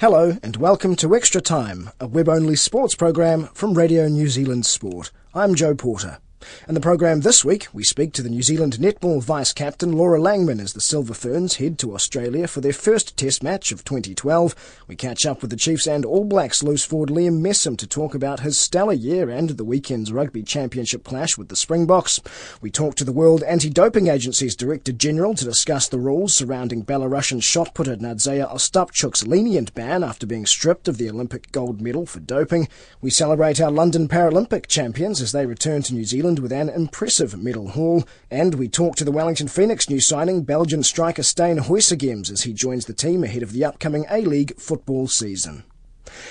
Hello, and welcome to Extra Time, a web only sports program from Radio New Zealand Sport. I'm Joe Porter. In the program this week, we speak to the New Zealand netball vice captain Laura Langman as the Silver Ferns head to Australia for their first test match of 2012. We catch up with the Chiefs and All Blacks loose forward Liam Messam to talk about his stellar year and the weekend's rugby championship clash with the Springboks. We talk to the World Anti-Doping Agency's Director General to discuss the rules surrounding Belarusian shot putter Nadzeya Ostapchuk's lenient ban after being stripped of the Olympic gold medal for doping. We celebrate our London Paralympic champions as they return to New Zealand with an impressive medal haul, and we talk to the Wellington Phoenix new signing Belgian striker Stijn Huijsegems as he joins the team ahead of the upcoming A-League football season.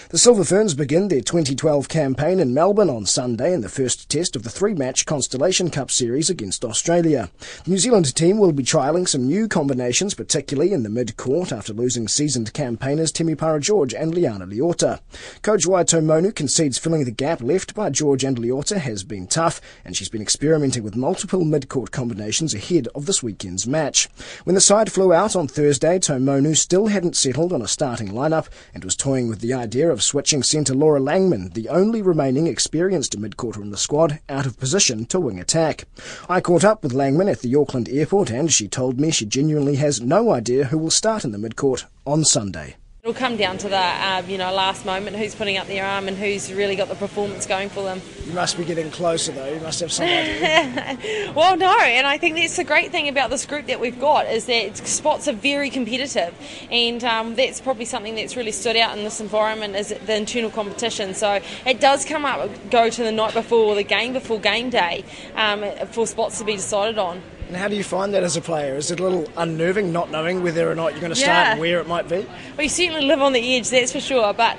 The Silver Ferns begin their 2012 campaign in Melbourne on Sunday in the first test of the three-match Constellation Cup series against Australia. The New Zealand team will be trialling some new combinations, particularly in the mid-court after losing seasoned campaigners Temepara George and Liana Leota. Coach Waitomo concedes filling the gap left by George and Leota has been tough, and she's been experimenting with multiple mid-court combinations ahead of this weekend's match. When the side flew out on Thursday, Taumaunu still hadn't settled on a starting lineup and was toying with the idea of switching centre Laura Langman, the only remaining experienced mid-courter in the squad, out of position to wing attack. I caught up with Langman at the Auckland airport and she told me she genuinely has no idea who will start in the mid-court on Sunday. It'll come down to the um, you know last moment, who's putting up their arm and who's really got the performance going for them. You must be getting closer though. You must have some idea. well, no, and I think that's the great thing about this group that we've got is that spots are very competitive, and um, that's probably something that's really stood out in this environment is the internal competition. So it does come up, go to the night before or the game before game day um, for spots to be decided on. And how do you find that as a player? Is it a little unnerving not knowing whether or not you're going to start Yeah. and where it might be? Well, you certainly live on the edge, that's for sure. But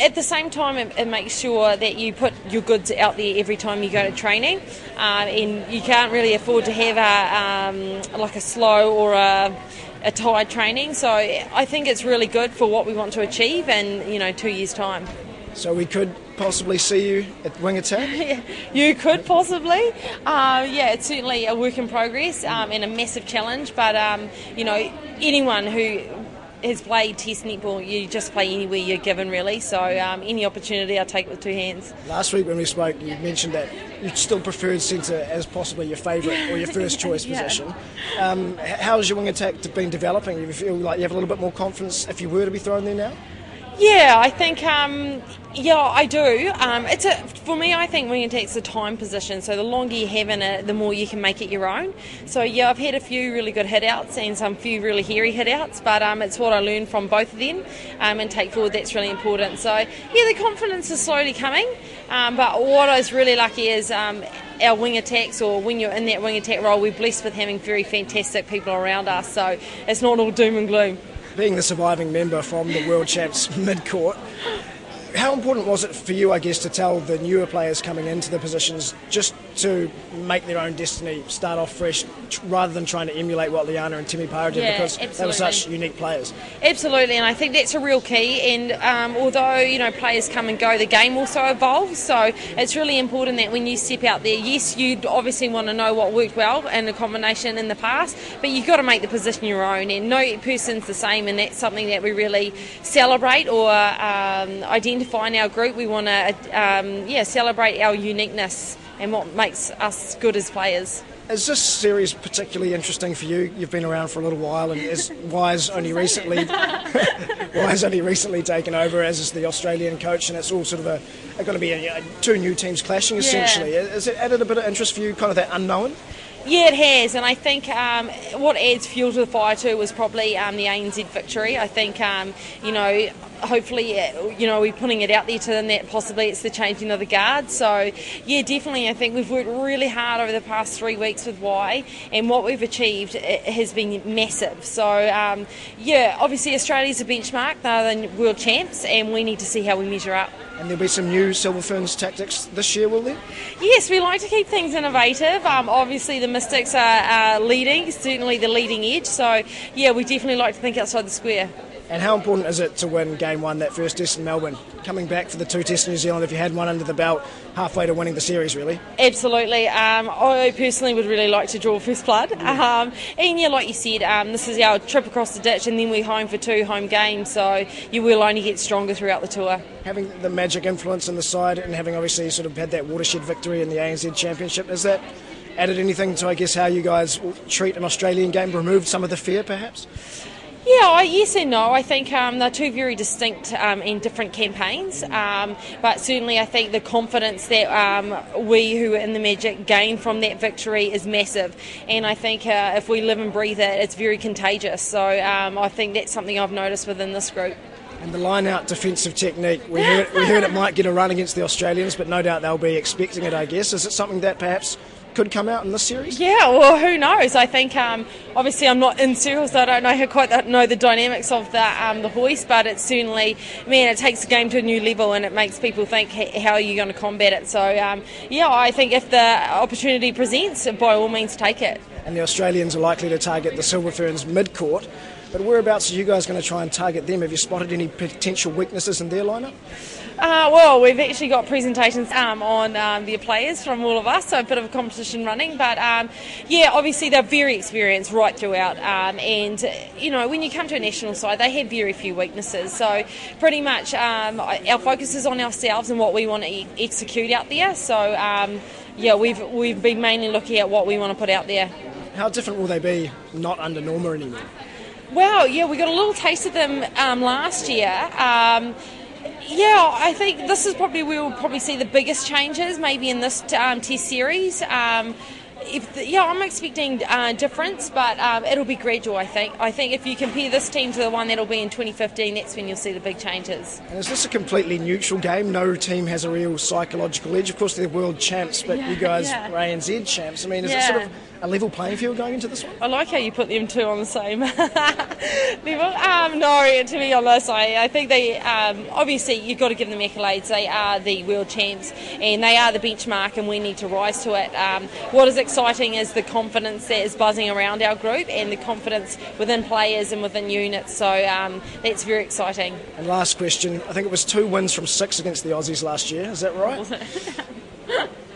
at the same time, it, it makes sure that you put your goods out there every time you go to training, um, and you can't really afford to have a um, like a slow or a a tired training. So I think it's really good for what we want to achieve, in you know two years' time. So we could possibly see you at wing attack? You could possibly. Uh, yeah, it's certainly a work in progress um, and a massive challenge. But um, you know, anyone who has played Test netball, you just play anywhere you're given, really. So um, any opportunity, I take it with two hands. Last week when we spoke, you mentioned that you still preferred centre as possibly your favourite or your first choice Yeah. position. Um, how's your wing attack been developing? Do you feel like you have a little bit more confidence if you were to be thrown there now? Yeah, I think um, yeah, I do. Um, it's a for me. I think wing attack's a time position. So the longer you have in it, the more you can make it your own. So yeah, I've had a few really good hit outs and some few really hairy hit outs, but um, it's what I learned from both of them um, and take forward. That's really important. So yeah, the confidence is slowly coming. Um, but what I was really lucky is. Um, our wing attacks, or when you're in that wing attack role, we're blessed with having very fantastic people around us. So it's not all doom and gloom. Being the surviving member from the World Champs mid-court, how important was it for you, I guess, to tell the newer players coming into the positions just to make their own destiny, start off fresh, tr- rather than trying to emulate what Liana and Temepara did Yeah, because they were such unique players? Absolutely, and I think that's a real key. And um, although you know players come and go, the game also evolves. So it's really important that when you step out there, yes, you obviously want to know what worked well in a combination in the past, but you've got to make the position your own. And no person's the same, and that's something that we really celebrate or um, identify in our group. We want to, um, yeah, celebrate our uniqueness and what makes us good as players. Is this series particularly interesting for you? You've been around for a little while, and is Wise only recently Wise only recently taken over as is the Australian coach, and it's all sort of a, a going to be a, two new teams clashing essentially. Has it added a bit of interest for you, kind of that unknown? Yeah, it has, and I think um, what adds fuel to the fire too was probably um, the ANZ victory. I think um, you know hopefully, you know, we're putting it out there to them that possibly it's the changing of the guard. So, yeah, definitely, I think we've worked really hard over the past three weeks with Y, and what we've achieved has been massive. So, um, yeah, obviously, Australia's a benchmark, they're the world champs, and we need to see how we measure up. And there'll be some new Silver Ferns tactics this year, will there? Yes, we like to keep things innovative. Um, obviously, the Mystics are, are leading, certainly the leading edge. So, yeah, we definitely like to think outside the square. And how important is it to win game one, that first test in Melbourne? Coming back for the two tests in New Zealand, if you had one under the belt, halfway to winning the series, really? Absolutely. Um, I personally would really like to draw first blood. Um, and yeah, like you said, um, this is our trip across the ditch, and then we're home for two home games, so you will only get stronger throughout the tour. Having the magic influence in the side, and having obviously sort of had that watershed victory in the ANZ Championship, is that added anything to, I guess, how you guys treat an Australian game, removed some of the fear, perhaps? Yeah, yes and no. I think um, they're two very distinct um, and different campaigns, um, but certainly I think the confidence that um, we who are in the Magic gain from that victory is massive, and I think uh, if we live and breathe it, it's very contagious. So um, I think that's something I've noticed within this group. And the line out defensive technique, we heard, we heard it might get a run against the Australians, but no doubt they'll be expecting it, I guess. Is it something that perhaps could come out in this series? Yeah, well, who knows? I think um, obviously I'm not in circles, so I don't know how quite that, know the dynamics of the um, the hoist, but it's certainly man, it takes the game to a new level and it makes people think how are you going to combat it. So um, yeah, I think if the opportunity presents, by all means take it. And the Australians are likely to target the Silver Ferns mid court. But whereabouts are you guys going to try and target them? Have you spotted any potential weaknesses in their lineup? Uh, well, we've actually got presentations um, on um, their players from all of us, so a bit of a competition running. But um, yeah, obviously they're very experienced right throughout. Um, and, you know, when you come to a national side, they have very few weaknesses. So pretty much um, our focus is on ourselves and what we want to e- execute out there. So um, yeah, we've, we've been mainly looking at what we want to put out there. How different will they be not under Norma anymore? Well, yeah, we got a little taste of them last year. Yeah, I think this is probably where we'll probably see the biggest changes, maybe in this um, test series. Um, if the, yeah, I'm expecting uh, difference, but um, it'll be gradual. I think. I think if you compare this team to the one that'll be in 2015, that's when you'll see the big changes. And is this a completely neutral game? No team has a real psychological edge. Of course, they're world champs, but yeah, you guys yeah. are ANZ champs. I mean, is yeah. it sort of a level playing field going into this one? I like how you put them two on the same level. Um, no, to be honest, I, I think they um, obviously you've got to give them accolades. They are the world champs and they are the benchmark, and we need to rise to it. Um, what is exciting is the confidence that is buzzing around our group and the confidence within players and within units. So um, that's very exciting. And last question, I think it was two wins from six against the Aussies last year. Is that right?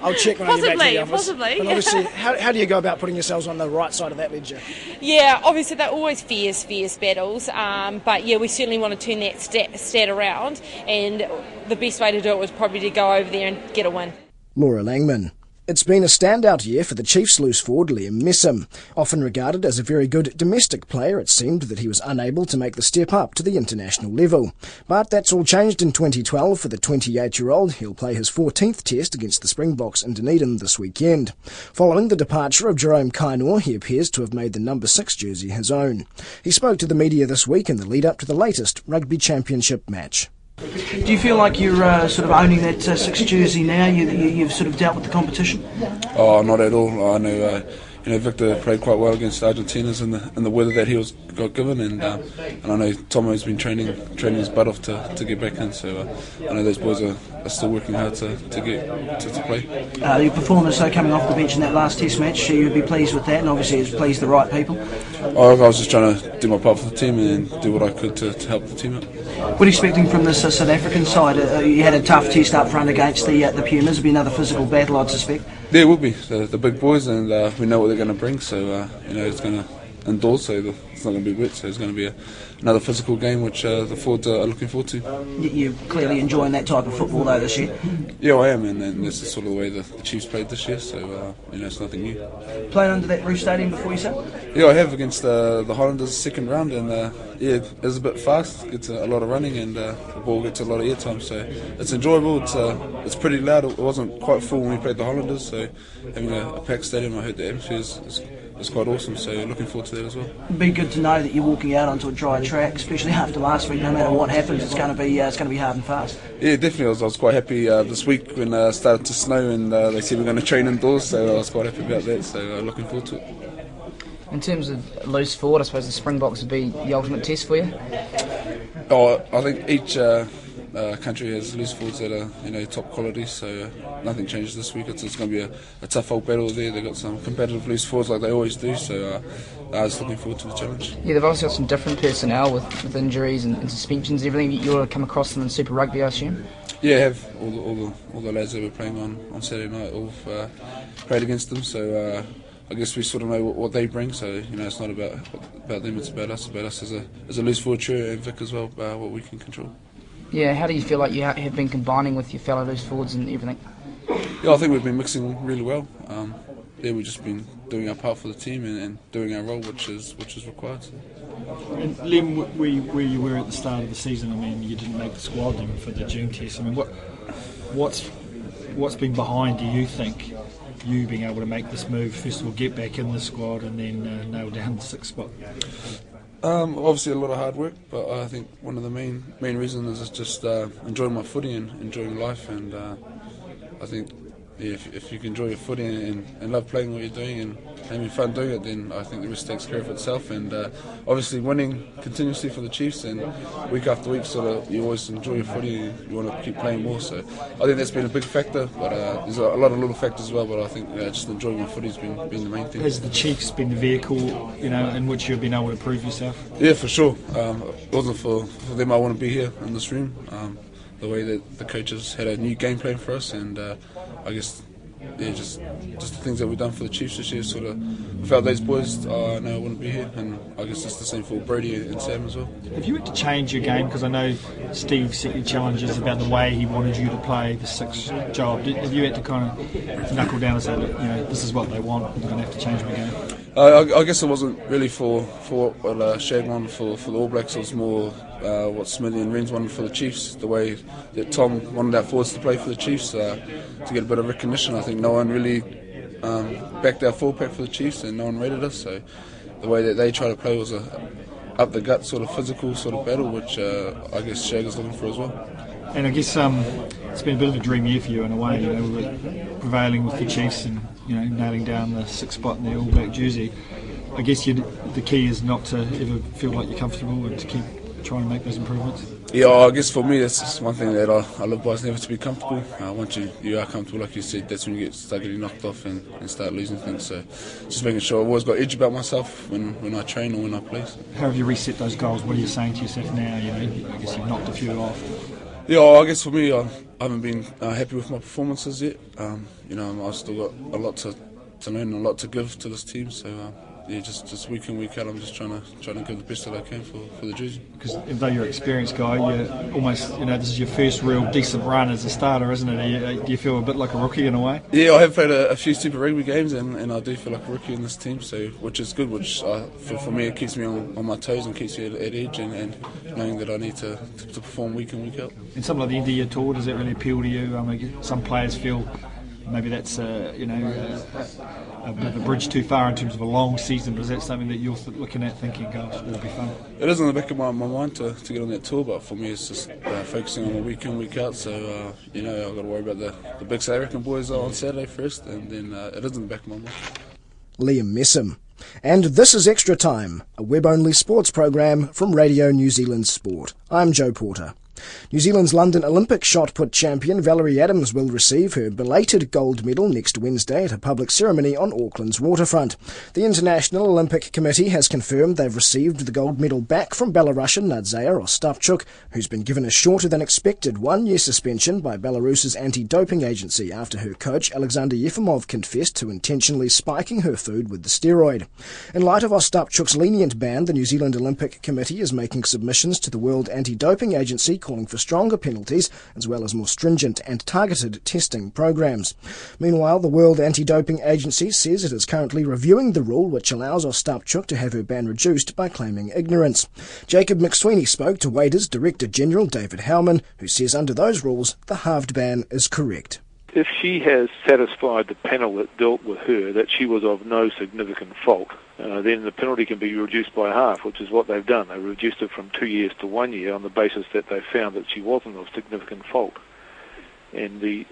I'll check when possibly, I get back to the office. Possibly, But obviously, how, how do you go about putting yourselves on the right side of that ledger? Yeah, obviously they're always fierce, fierce battles. Um, but yeah, we certainly want to turn that stat, stat around, and the best way to do it was probably to go over there and get a win. Laura Langman. It's been a standout year for the Chiefs loose forward Liam Messam. Often regarded as a very good domestic player, it seemed that he was unable to make the step up to the international level. But that's all changed in 2012 for the 28-year-old. He'll play his 14th test against the Springboks in Dunedin this weekend. Following the departure of Jerome Kaino, he appears to have made the number 6 jersey his own. He spoke to the media this week in the lead-up to the latest Rugby Championship match. Do you feel like you're uh, sort of owning that uh, six jersey now? You, you, have sort of dealt with the competition. Oh, not at all. I know, uh, you know, Victor played quite well against Argentinas in the in the weather that he was got given, and uh, and I know Tomo's been training training his butt off to, to get back in. So uh, I know those boys are, are still working hard to, to get to, to play. Uh, your performance, though, coming off the bench in that last Test match, you'd be pleased with that, and obviously it's pleased the right people. Oh, I was just trying to do my part for the team and do what I could to, to help the team out. What are you expecting from this uh, South African side? Uh, you had a tough test up front against the uh, the Pumas. It'll be another physical battle, I'd suspect. Yeah, it will be. The, big boys, and uh, we know what they're going to bring. So uh, you know, it's going to indoors, so the, it's not going to be wet. So it's going to be a, another physical game, which uh, the Fords are looking forward to. You're clearly enjoying that type of football, though, this year. Yeah, I am, and, and this is sort of the way the, the Chiefs played this year. So uh, you know, it's nothing new. Playing under that roof stadium before you said? Yeah, I have against uh, the Highlanders second round, and uh, yeah, it's a bit fast. Gets a, a lot of running, and uh, the ball gets a lot of air time. So it's enjoyable. It's uh, it's pretty loud. It wasn't quite full when we played the Highlanders, so having a, a packed stadium, I heard the atmosphere is, is, is quite awesome. So looking forward to that as well. It'd be good to know that you're walking out onto a dry track, especially after last week. No matter what happens, it's going to be uh, it's going to be hard and fast. Yeah, definitely. I was, I was quite happy uh, this week when uh, it started to snow and uh, they said we're going to train indoors. So I was quite happy about that. So uh, looking forward to it. In terms of loose forward, I suppose the Springboks would be the ultimate test for you. Oh, I think each uh, country has loose forwards that are you know top quality, so uh, nothing changes this week. It's, it's going to be a, a, tough old battle there. They've got some competitive loose forwards like they always do, so uh, I was looking forward to the challenge. Yeah, they've also got some different personnel with, with injuries and, and suspensions and everything. You will come across them in Super Rugby, I assume. Yeah, I have all the, all the all the lads that were playing on, on Saturday night all uh, played against them, so. Uh, I guess we sort of know what, what, they bring, so you know it's not about about them, it's about us, about us as a as a loose forward trio and Vic as well, uh, what we can control. Yeah, how do you feel like you have been combining with your fellow loose forwards and everything? Yeah, I think we've been mixing really well. Um, yeah, we've just been doing our part for the team and, and doing our role, which is which is required. So. And Liam, we, where you were at the start of the season, I mean, you didn't make the squad for the June test. I mean, what what's what's been behind? Do you think you being able to make this move? First of all, get back in the squad and then uh, nail down the sixth spot. Um, obviously, a lot of hard work, but I think one of the main main reasons is just uh, enjoying my footy and enjoying life. And uh, I think yeah, if, if you can enjoy your footy and, and love playing what you're doing and having fun doing it, then I think the rest takes care of itself. And uh, obviously, winning continuously for the Chiefs and week after week, sort of you always enjoy your footy. And you want to keep playing more. So I think that's been a big factor. But uh, there's a, lot of little factors as well. But I think uh, just enjoying my footy has been, been the main thing. Has the Chiefs been the vehicle, you know, in which you've been able to prove yourself? Yeah, for sure. Um, it wasn't for, for them, I wouldn't be here in this room. Um, the way that the coaches had a new game plan for us, and uh, I guess yeah, just just the things that we've done for the Chiefs this year. Sort of without those boys, uh, I know I wouldn't be here, and I guess it's the same for Brodie and Sam as well. Have you had to change your game? Because I know Steve set you challenges about the way he wanted you to play the six job. Have you had to kind of knuckle down and say, you know, this is what they want. I'm going to have to change my game. Uh, I, I, guess it wasn't really for for what uh, Shag wanted for, for the All Blacks. It was more uh, what Smithy and Renz wanted for the Chiefs. The way that Tom wanted our forwards to play for the Chiefs uh, to get a bit of recognition. I think no one really um, backed our full pack for the Chiefs, and no one rated us. So the way that they tried to play was a up the gut sort of physical sort of battle, which uh, I guess Shag is looking for as well. And I guess um, it's been a bit of a dream year for you in a way. You know, we prevailing with the Chiefs and you know nailing down the sixth spot in the All Black jersey. I guess the key is not to ever feel like you're comfortable and to keep trying to make those improvements. Yeah, I guess for me that's one thing that I, I live by is never to be comfortable. Uh, once you, you are comfortable, like you said, that's when you get start getting knocked off and, and start losing things. So just making sure I've always got edge about myself when, when I train or when I play. How have you reset those goals? What are you saying to yourself now? You know, I guess you've knocked a few off. Yeah, I guess for me, I, haven't been uh, happy with my performances yet. Um, you know, I've still got a lot to, to learn and a lot to give to this team. So. Uh, yeah, just just week in week out, I'm just trying to trying to give the best that I can for, for the jersey. Because even though you're an experienced guy, you're almost you know this is your first real decent run as a starter, isn't it? You, do you feel a bit like a rookie in a way? Yeah, I have played a, a, few Super Rugby games, and, and I do feel like a rookie in this team. So which is good, which I, for, for me it keeps me on, on my toes and keeps me at, at edge, and, and, knowing that I need to, to, to perform week in week out. And something like the end of your tour, does that really appeal to you? I mean, some players feel maybe that's uh, you know a, a, bit of a bridge too far in terms of a long season. But is that something that you're looking at, thinking, "Gosh, it'll be fun"? It is in the back of my, my mind to, to get on that tour, but for me, it's just uh, focusing on the week in, week out. So uh, you know, I've got to worry about the, the big South African boys on Saturday first, and then uh, it is in the back of my mind. Liam Messam. And this is Extra Time, a web only sports program from Radio New Zealand Sport. I'm Joe Porter. New Zealand's London Olympic shot put champion Valerie Adams will receive her belated gold medal next Wednesday at a public ceremony on Auckland's waterfront. The International Olympic Committee has confirmed they've received the gold medal back from Belarusian Nadzeya Ostapchuk, who's been given a shorter than expected one year suspension by Belarus's anti doping agency after her coach Alexander Yefimov confessed to intentionally spiking her food with the steroid. In light of Ostapchuk's lenient ban, the New Zealand Olympic Committee is making submissions to the World Anti Doping Agency calling for stronger penalties as well as more stringent and targeted testing programs. Meanwhile, the World Anti-Doping Agency says it is currently reviewing the rule which allows Ostapchuk to have her ban reduced by claiming ignorance. Jacob McSweeney spoke to WADA's Director General David Howman, who says under those rules, the halved ban is correct. if she has satisfied the panel that dealt with her that she was of no significant fault, uh, then the penalty can be reduced by half, which is what they've done. They reduced it from two years to one year on the basis that they found that she wasn't of significant fault. And the,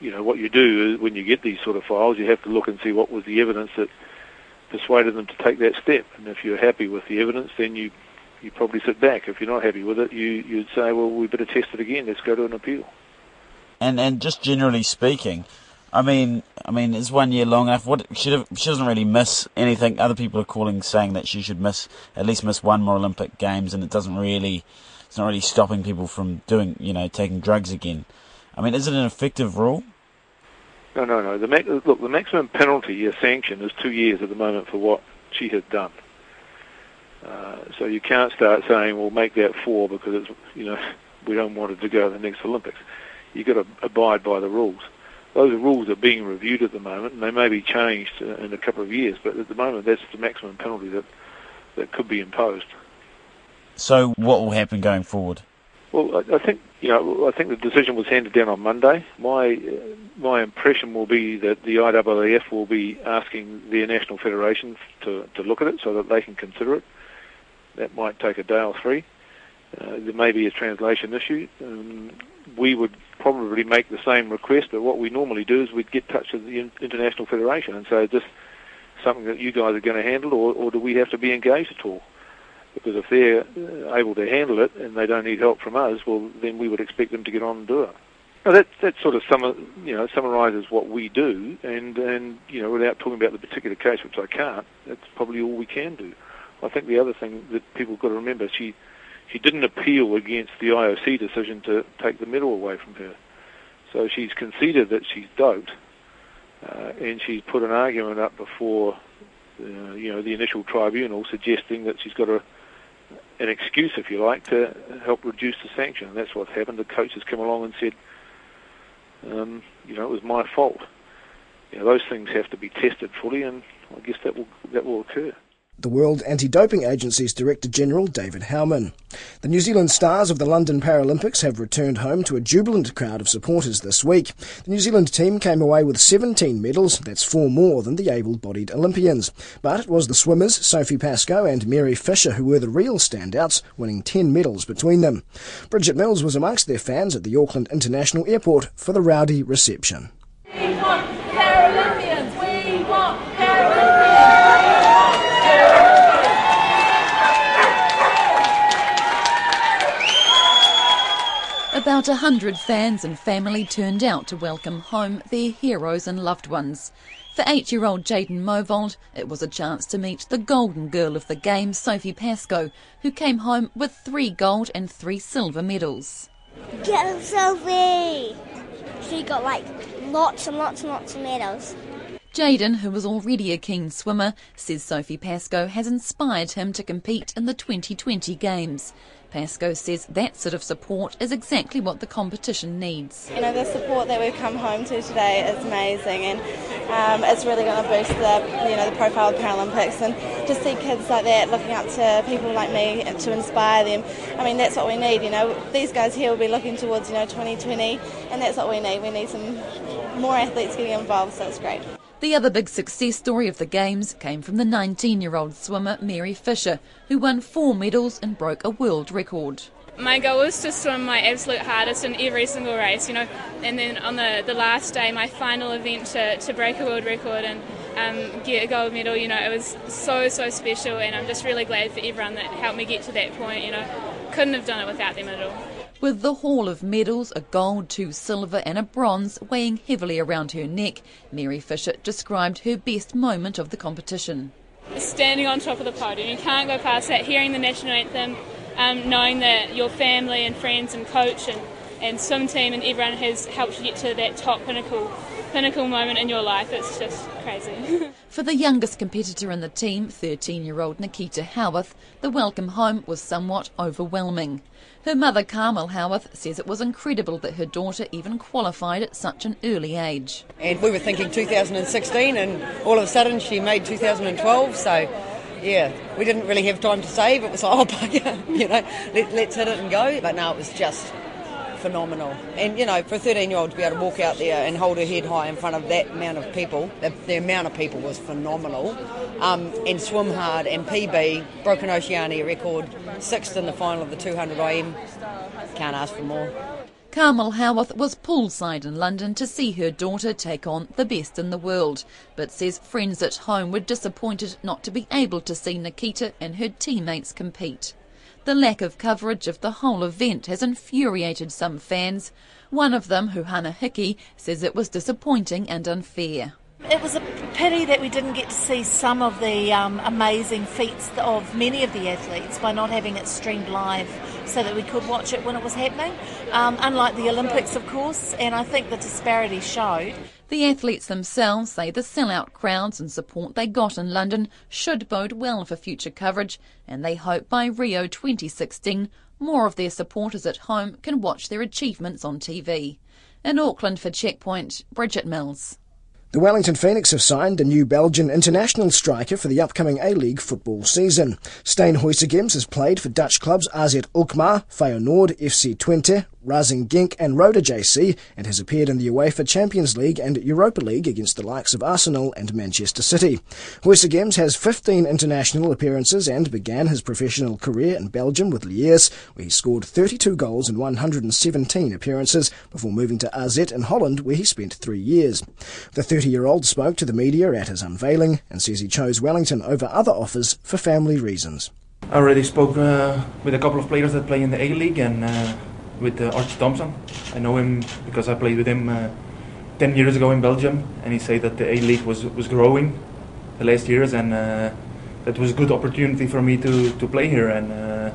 you know, what you do when you get these sort of files, you have to look and see what was the evidence that persuaded them to take that step. And if you're happy with the evidence, then you you probably sit back. If you're not happy with it, you you'd say, well, we better test it again. Let's go to an appeal. And and just generally speaking, I mean, I mean, is one year long enough? What she she doesn't really miss anything. Other people are calling, saying that she should miss at least miss one more Olympic Games, and it doesn't really, it's not really stopping people from doing, you know, taking drugs again. I mean, is it an effective rule? No, no, no. The look, the maximum penalty, a sanction, is two years at the moment for what she has done. Uh, so you can't start saying, "Well, make that four because it's you know we don't want it to go to the next Olympics." You've got to abide by the rules. Those rules are being reviewed at the moment, and they may be changed in a couple of years. But at the moment, that's the maximum penalty that that could be imposed. So, what will happen going forward? Well, I, I think you know, I think the decision was handed down on Monday. My uh, my impression will be that the IAAF will be asking their national federation to to look at it so that they can consider it. That might take a day or three. Uh, there may be a translation issue. Um, we would probably make the same request, but what we normally do is we'd get in touch with the International Federation and say, is this something that you guys are going to handle, or, or do we have to be engaged at all? Because if they're uh, able to handle it and they don't need help from us, well, then we would expect them to get on and do it. Now that that sort of summa, you know summarises what we do, and and you know without talking about the particular case, which I can't, that's probably all we can do. I think the other thing that people have got to remember, she she didn't appeal against the IOC decision to take the medal away from her. So she's conceded that she's doped, uh, and she's put an argument up before, uh, you know, the initial tribunal, suggesting that she's got a an excuse, if you like, to help reduce the sanction. And that's what's happened. The coach has come along and said, um, you know, it was my fault. You know, those things have to be tested fully, and I guess that will that will occur the World Anti-Doping Agency's Director General David Howman. The New Zealand stars of the London Paralympics have returned home to a jubilant crowd of supporters this week. The New Zealand team came away with 17 medals, that's four more than the able-bodied Olympians. But it was the swimmers, Sophie Pascoe and Mary Fisher, who were the real standouts, winning 10 medals between them. Bridget Mills was amongst their fans at the Auckland International Airport for the rowdy reception. About a hundred fans and family turned out to welcome home their heroes and loved ones. For eight-year-old Jaden Movold, it was a chance to meet the golden girl of the game, Sophie Pascoe, who came home with three gold and three silver medals. Go Sophie! She got like lots and lots and lots of medals. Jaden, who was already a keen swimmer, says Sophie Pascoe has inspired him to compete in the 2020 Games. Pascoe says that sort of support is exactly what the competition needs. You know, the support that we've come home to today is amazing and um, it's really going to boost the, you know, the profile of Paralympics and to see kids like that looking up to people like me to inspire them. I mean, that's what we need, you know. These guys here will be looking towards, you know, 2020 and that's what we need. We need some more athletes getting involved, so it's great. The other big success story of the Games came from the 19 year old swimmer Mary Fisher, who won four medals and broke a world record. My goal was to swim my absolute hardest in every single race, you know, and then on the, the last day, my final event to, to break a world record and um, get a gold medal, you know, it was so, so special, and I'm just really glad for everyone that helped me get to that point, you know. Couldn't have done it without them at all. With the haul of medals, a gold, two silver, and a bronze weighing heavily around her neck, Mary Fisher described her best moment of the competition. Standing on top of the podium, you can't go past that, hearing the national anthem, um, knowing that your family and friends and coach and, and swim team and everyone has helped you get to that top pinnacle pinnacle moment in your life. It's just crazy. For the youngest competitor in the team, 13 year old Nikita Howarth, the welcome home was somewhat overwhelming. Her mother, Carmel Howarth, says it was incredible that her daughter even qualified at such an early age. And we were thinking 2016, and all of a sudden she made 2012, so yeah, we didn't really have time to save. It was, like, oh, bugger, you know, let, let's hit it and go. But now it was just phenomenal. And you know, for a 13 year old to be able to walk out there and hold her head high in front of that amount of people, the, the amount of people was phenomenal. Um, and swim hard and PB, broken Oceania record, sixth in the final of the 200 IM. Can't ask for more. Carmel Howarth was poolside in London to see her daughter take on the best in the world, but says friends at home were disappointed not to be able to see Nikita and her teammates compete. The lack of coverage of the whole event has infuriated some fans. One of them, Huhana Hickey, says it was disappointing and unfair. It was a pity that we didn't get to see some of the um, amazing feats of many of the athletes by not having it streamed live so that we could watch it when it was happening. Um, unlike the Olympics, of course, and I think the disparity showed. The athletes themselves say the sellout crowds and support they got in London should bode well for future coverage, and they hope by Rio 2016 more of their supporters at home can watch their achievements on TV. In Auckland for Checkpoint, Bridget Mills. The Wellington Phoenix have signed a new Belgian international striker for the upcoming A-League football season. Stijn Huijsegems has played for Dutch clubs AZ Alkmaar, Feyenoord, FC Twente, Racing Genk and Roda JC and has appeared in the UEFA Champions League and Europa League against the likes of Arsenal and Manchester City. Huijsegems has 15 international appearances and began his professional career in Belgium with Lierse, where he scored 32 goals in 117 appearances before moving to AZ in Holland, where he spent three years. The 30-year-old spoke to the media at his unveiling and says he chose Wellington over other offers for family reasons. I already spoke uh, with a couple of players that play in the A-League and uh, with uh, Archie Thompson. I know him because I played with him uh, 10 years ago in Belgium, and he said that the A League was, was growing the last years, and uh, that was a good opportunity for me to, to play here. And uh,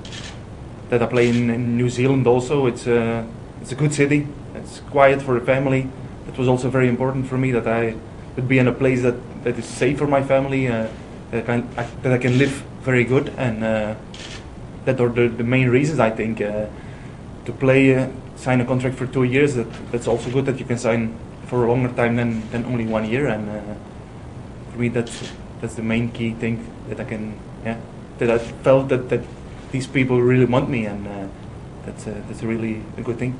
that I play in, in, New Zealand also. It's a, uh, it's a good city, it's quiet for the family. It was also very important for me that I would be in a place that, that is safe for my family, uh, that, I can, I, that I can live very good, and that are the, the main reasons I think to play, uh, sign a contract for two years. That that's also good that you can sign for a longer time than, than only one year. And uh, for me, that's that's the main key thing that I can yeah that I felt that, that these people really want me, and uh, that's a, that's a really a good thing.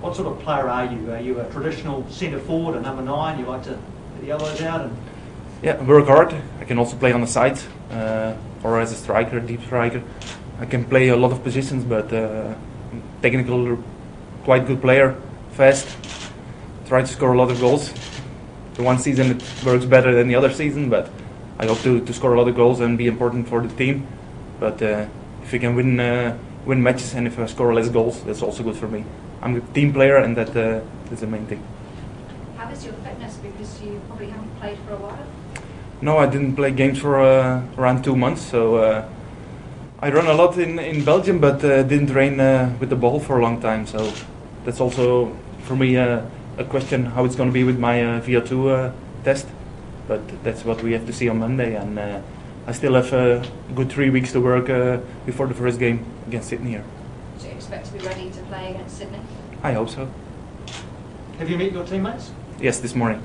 What sort of player are you? Are you a traditional centre forward, a number nine? You like to get the elbows out and yeah, I work hard. I can also play on the side uh, or as a striker, deep striker. I can play a lot of positions, but uh, technical, quite good player, fast, try to score a lot of goals. The one season it works better than the other season, but I hope to, to score a lot of goals and be important for the team. But uh, if we can win uh, win matches and if I score less goals, that's also good for me. I'm a team player, and that uh, is the main thing. How is your fitness? Because you probably haven't played for a while. No, I didn't play games for uh, around two months, so uh, I run a lot in, in Belgium, but uh, didn't train uh, with the ball for a long time. So that's also for me uh, a question how it's going to be with my uh, VO2 uh, test. But that's what we have to see on Monday, and uh, I still have a good three weeks to work before the first game against Sydney here. Do you expect to be ready to play against Sydney? I hope so. Have you met your teammates? Yes, this morning.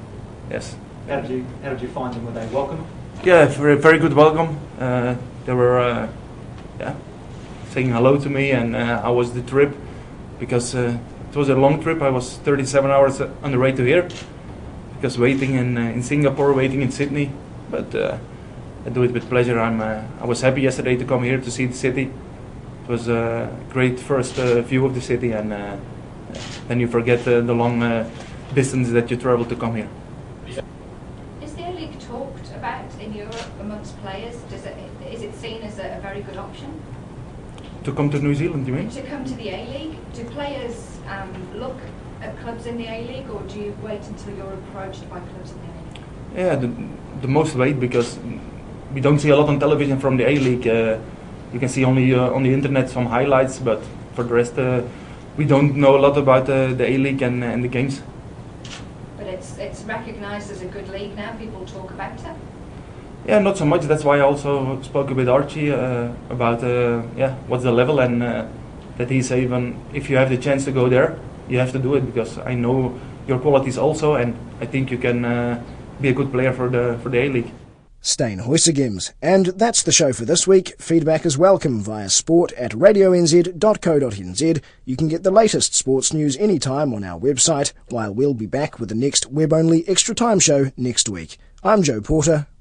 Yes. How did you How did you find them? Were they welcome? Yeah, very very good welcome. they were yeah, saying hello to me, and uh, how was the trip? Because uh, it was a long trip. I was 37 hours on the way to here, because waiting in uh, in Singapore, waiting in Sydney, but. Uh, I do it with pleasure. I'm. Uh, I was happy yesterday to come here to see the city. It was a great first view of the city, and then you forget the long distance that you travel to come here. Is the league talked about in Europe amongst players? Does it is it seen as a, a very good option? To come to New Zealand, you mean? To come to the A League. Do players um, look at clubs in the A League, or do you wait until you're approached by clubs in the A League? Yeah, the, the most wait because we don't see a lot on television from the A League. Uh, you can see only uh, on the internet some highlights, but for the rest, uh, we don't know a lot about uh, the A League and, and the games. But it's it's recognised as a good league now. People talk about it. Yeah, not so much. That's why I also spoke with Archie uh, about uh, yeah what's the level and uh, that he said even if you have the chance to go there, you have to do it because I know your qualities also, and I think you can uh, be a good player for the for the A League. Stijn Huijsegems. And that's the show for this week. Feedback is welcome via sport at radionz.co.nz. You can get the latest sports news anytime on our website, while we'll be back with the next web-only Extra Time show next week. I'm Joe Porter.